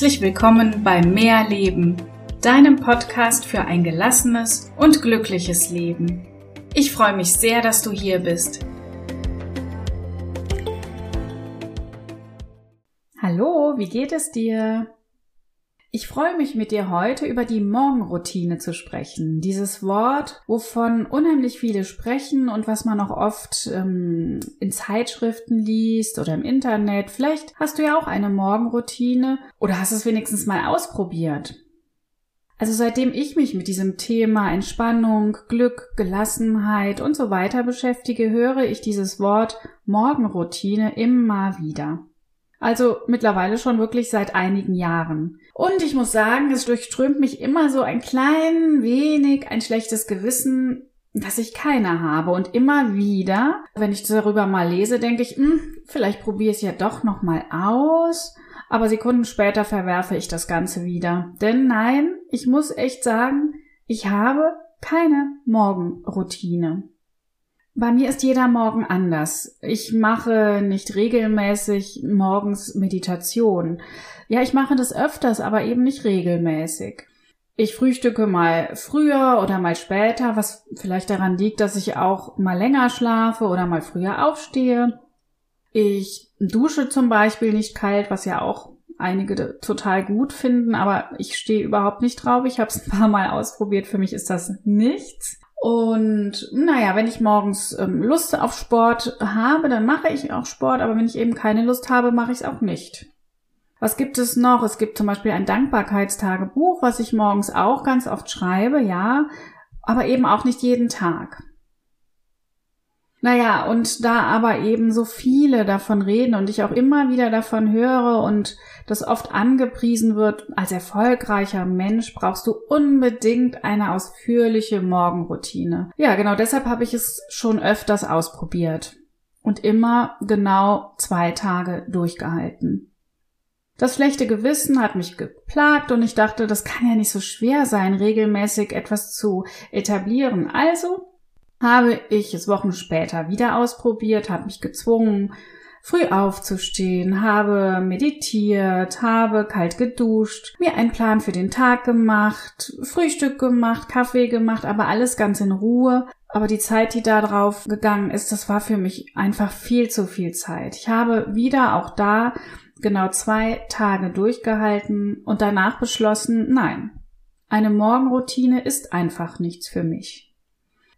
Herzlich willkommen bei Mehr Leben, deinem Podcast für ein gelassenes und glückliches Leben. Ich freue mich sehr, dass du hier bist. Hallo, wie geht es dir? Ich freue mich mit dir heute über die Morgenroutine zu sprechen. Dieses Wort, wovon unheimlich viele sprechen und was man auch oft ähm, in Zeitschriften liest oder im Internet. Vielleicht hast du ja auch eine Morgenroutine oder hast es wenigstens mal ausprobiert. Also seitdem ich mich mit diesem Thema Entspannung, Glück, Gelassenheit und so weiter beschäftige, höre ich dieses Wort Morgenroutine immer wieder. Also mittlerweile schon wirklich seit einigen Jahren. Und ich muss sagen, es durchströmt mich immer so ein klein wenig ein schlechtes Gewissen, dass ich keine habe. Und immer wieder, wenn ich darüber mal lese, denke ich, hm, vielleicht probiere ich es ja doch noch mal aus. Aber Sekunden später verwerfe ich das Ganze wieder. Denn nein, ich muss echt sagen, ich habe keine Morgenroutine. Bei mir ist jeder Morgen anders. Ich mache nicht regelmäßig morgens Meditation. Ja, ich mache das öfters, aber eben nicht regelmäßig. Ich frühstücke mal früher oder mal später, was vielleicht daran liegt, dass ich auch mal länger schlafe oder mal früher aufstehe. Ich dusche zum Beispiel nicht kalt, was ja auch einige total gut finden, aber ich stehe überhaupt nicht drauf. Ich habe es ein paar Mal ausprobiert. Für mich ist das nichts. Und naja, wenn ich morgens ähm, Lust auf Sport habe, dann mache ich auch Sport, aber wenn ich eben keine Lust habe, mache ich es auch nicht. Was gibt es noch? Es gibt zum Beispiel ein Dankbarkeitstagebuch, was ich morgens auch ganz oft schreibe, ja, aber eben auch nicht jeden Tag. Naja, und da aber eben so viele davon reden und ich auch immer wieder davon höre und das oft angepriesen wird, als erfolgreicher Mensch brauchst du unbedingt eine ausführliche Morgenroutine. Ja, genau deshalb habe ich es schon öfters ausprobiert und immer genau zwei Tage durchgehalten. Das schlechte Gewissen hat mich geplagt und ich dachte, das kann ja nicht so schwer sein, regelmäßig etwas zu etablieren. Also habe ich es Wochen später wieder ausprobiert, habe mich gezwungen, früh aufzustehen, habe meditiert, habe kalt geduscht, mir einen Plan für den Tag gemacht, Frühstück gemacht, Kaffee gemacht, aber alles ganz in Ruhe. Aber die Zeit, die da drauf gegangen ist, das war für mich einfach viel zu viel Zeit. Ich habe wieder auch da genau zwei Tage durchgehalten und danach beschlossen, nein, eine Morgenroutine ist einfach nichts für mich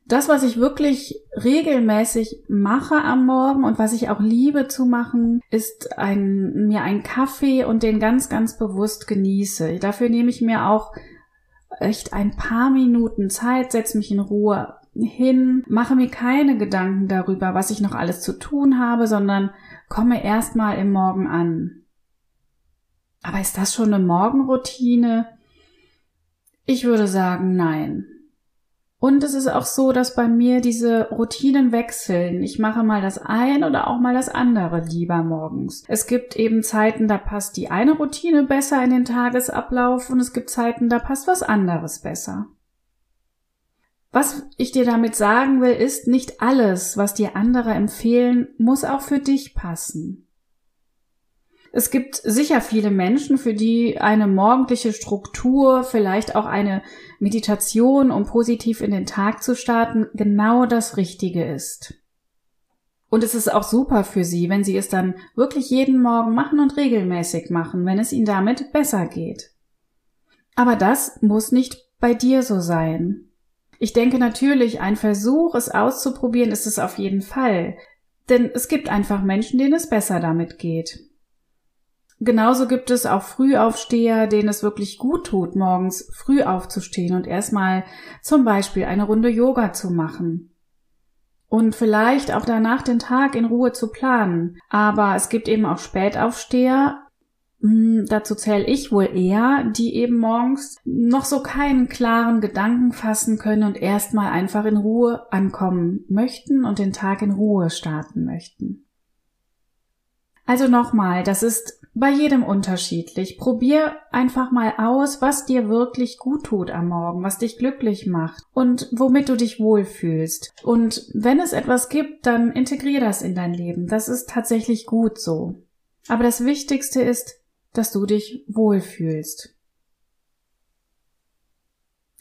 das, was ich wirklich regelmäßig mache am Morgen und was ich auch liebe zu machen, ist ein, mir einen Kaffee und den ganz, ganz bewusst genieße. Dafür nehme ich mir auch echt ein paar Minuten Zeit, setze mich in Ruhe hin, mache mir keine Gedanken darüber, was ich noch alles zu tun habe, sondern komme erstmal im Morgen an. Aber ist das schon eine Morgenroutine? Ich würde sagen, nein. Und es ist auch so, dass bei mir diese Routinen wechseln. Ich mache mal das ein oder auch mal das andere lieber morgens. Es gibt eben Zeiten, da passt die eine Routine besser in den Tagesablauf und es gibt Zeiten, da passt was anderes besser. Was ich dir damit sagen will, ist, nicht alles, was dir andere empfehlen, muss auch für dich passen. Es gibt sicher viele Menschen, für die eine morgendliche Struktur, vielleicht auch eine Meditation, um positiv in den Tag zu starten, genau das Richtige ist. Und es ist auch super für sie, wenn sie es dann wirklich jeden Morgen machen und regelmäßig machen, wenn es ihnen damit besser geht. Aber das muss nicht bei dir so sein. Ich denke natürlich, ein Versuch, es auszuprobieren, ist es auf jeden Fall. Denn es gibt einfach Menschen, denen es besser damit geht. Genauso gibt es auch Frühaufsteher, denen es wirklich gut tut, morgens früh aufzustehen und erstmal zum Beispiel eine Runde Yoga zu machen. Und vielleicht auch danach den Tag in Ruhe zu planen. Aber es gibt eben auch Spätaufsteher, hm, dazu zähle ich wohl eher, die eben morgens noch so keinen klaren Gedanken fassen können und erstmal einfach in Ruhe ankommen möchten und den Tag in Ruhe starten möchten. Also nochmal, das ist bei jedem unterschiedlich. Probier einfach mal aus, was dir wirklich gut tut am Morgen, was dich glücklich macht und womit du dich wohlfühlst. Und wenn es etwas gibt, dann integrier das in dein Leben. Das ist tatsächlich gut so. Aber das Wichtigste ist, dass du dich wohlfühlst.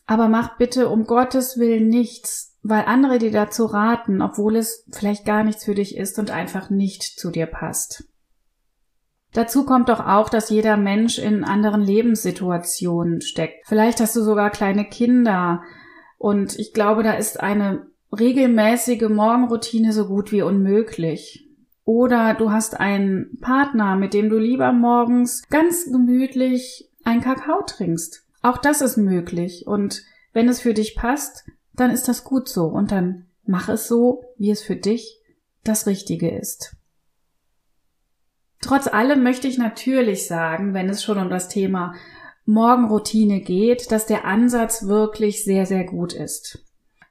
Aber mach bitte um Gottes Willen nichts, weil andere dir dazu raten, obwohl es vielleicht gar nichts für dich ist und einfach nicht zu dir passt. Dazu kommt doch auch, dass jeder Mensch in anderen Lebenssituationen steckt. Vielleicht hast du sogar kleine Kinder und ich glaube, da ist eine regelmäßige Morgenroutine so gut wie unmöglich. Oder du hast einen Partner, mit dem du lieber morgens ganz gemütlich ein Kakao trinkst. Auch das ist möglich. Und wenn es für dich passt, dann ist das gut so. Und dann mach es so, wie es für dich das Richtige ist. Trotz allem möchte ich natürlich sagen, wenn es schon um das Thema Morgenroutine geht, dass der Ansatz wirklich sehr, sehr gut ist.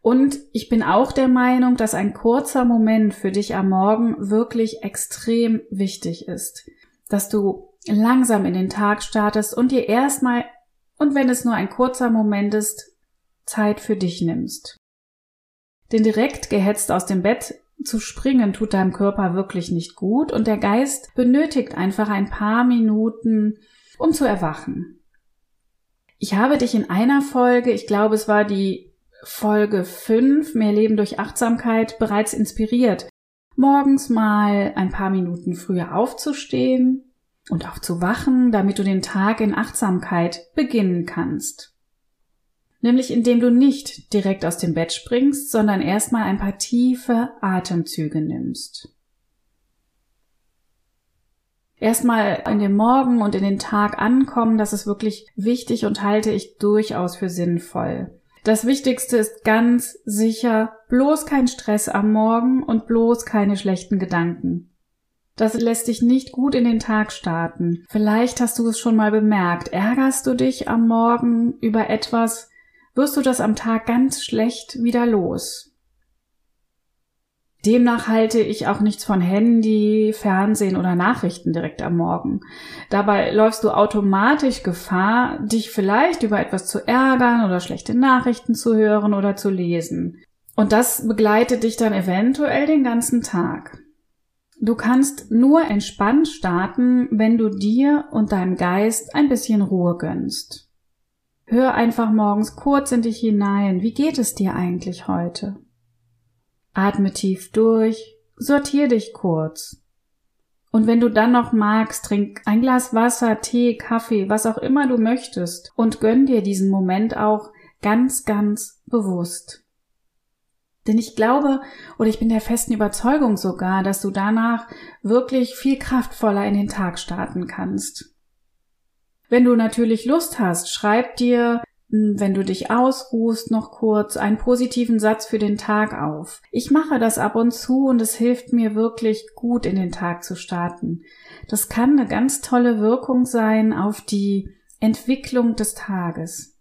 Und ich bin auch der Meinung, dass ein kurzer Moment für dich am Morgen wirklich extrem wichtig ist. Dass du langsam in den Tag startest und dir erstmal, und wenn es nur ein kurzer Moment ist, Zeit für dich nimmst. Denn direkt gehetzt aus dem Bett zu springen tut deinem Körper wirklich nicht gut und der Geist benötigt einfach ein paar Minuten, um zu erwachen. Ich habe dich in einer Folge, ich glaube es war die Folge 5, Mehr Leben durch Achtsamkeit, bereits inspiriert, morgens mal ein paar Minuten früher aufzustehen und aufzuwachen, damit du den Tag in Achtsamkeit beginnen kannst nämlich indem du nicht direkt aus dem Bett springst, sondern erstmal ein paar tiefe Atemzüge nimmst. Erstmal in den Morgen und in den Tag ankommen, das ist wirklich wichtig und halte ich durchaus für sinnvoll. Das Wichtigste ist ganz sicher bloß kein Stress am Morgen und bloß keine schlechten Gedanken. Das lässt dich nicht gut in den Tag starten. Vielleicht hast du es schon mal bemerkt. Ärgerst du dich am Morgen über etwas, wirst du das am Tag ganz schlecht wieder los. Demnach halte ich auch nichts von Handy, Fernsehen oder Nachrichten direkt am Morgen. Dabei läufst du automatisch Gefahr, dich vielleicht über etwas zu ärgern oder schlechte Nachrichten zu hören oder zu lesen. Und das begleitet dich dann eventuell den ganzen Tag. Du kannst nur entspannt starten, wenn du dir und deinem Geist ein bisschen Ruhe gönnst. Hör einfach morgens kurz in dich hinein. Wie geht es dir eigentlich heute? Atme tief durch, sortier dich kurz. Und wenn du dann noch magst, trink ein Glas Wasser, Tee, Kaffee, was auch immer du möchtest und gönn dir diesen Moment auch ganz, ganz bewusst. Denn ich glaube oder ich bin der festen Überzeugung sogar, dass du danach wirklich viel kraftvoller in den Tag starten kannst. Wenn du natürlich Lust hast, schreib dir, hm, wenn du dich ausruhst, noch kurz einen positiven Satz für den Tag auf. Ich mache das ab und zu und es hilft mir wirklich gut in den Tag zu starten. Das kann eine ganz tolle Wirkung sein auf die Entwicklung des Tages.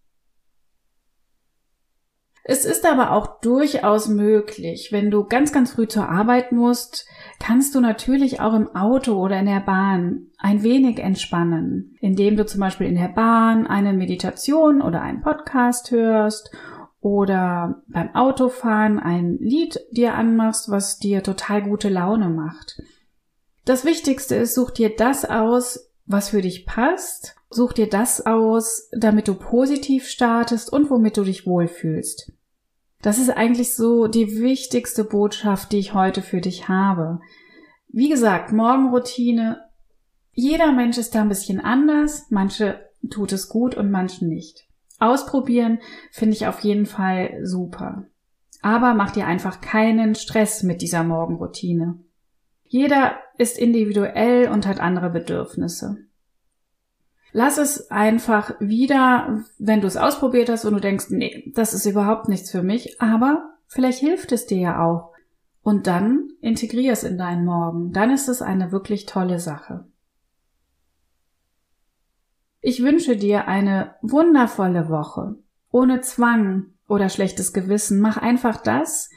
Es ist aber auch durchaus möglich, wenn du ganz, ganz früh zur Arbeit musst, kannst du natürlich auch im Auto oder in der Bahn ein wenig entspannen, indem du zum Beispiel in der Bahn eine Meditation oder einen Podcast hörst oder beim Autofahren ein Lied dir anmachst, was dir total gute Laune macht. Das Wichtigste ist, such dir das aus, was für dich passt. Such dir das aus, damit du positiv startest und womit du dich wohlfühlst. Das ist eigentlich so die wichtigste Botschaft, die ich heute für dich habe. Wie gesagt, Morgenroutine. Jeder Mensch ist da ein bisschen anders. Manche tut es gut und manchen nicht. Ausprobieren finde ich auf jeden Fall super. Aber mach dir einfach keinen Stress mit dieser Morgenroutine. Jeder ist individuell und hat andere Bedürfnisse. Lass es einfach wieder, wenn du es ausprobiert hast und du denkst, nee, das ist überhaupt nichts für mich, aber vielleicht hilft es dir ja auch. Und dann integrier es in deinen Morgen. Dann ist es eine wirklich tolle Sache. Ich wünsche dir eine wundervolle Woche. Ohne Zwang oder schlechtes Gewissen. Mach einfach das,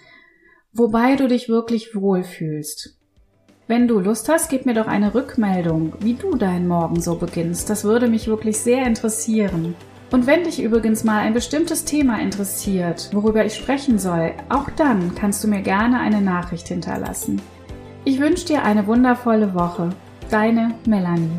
wobei du dich wirklich wohlfühlst. Wenn du Lust hast, gib mir doch eine Rückmeldung, wie du deinen Morgen so beginnst. Das würde mich wirklich sehr interessieren. Und wenn dich übrigens mal ein bestimmtes Thema interessiert, worüber ich sprechen soll, auch dann kannst du mir gerne eine Nachricht hinterlassen. Ich wünsche dir eine wundervolle Woche. Deine Melanie.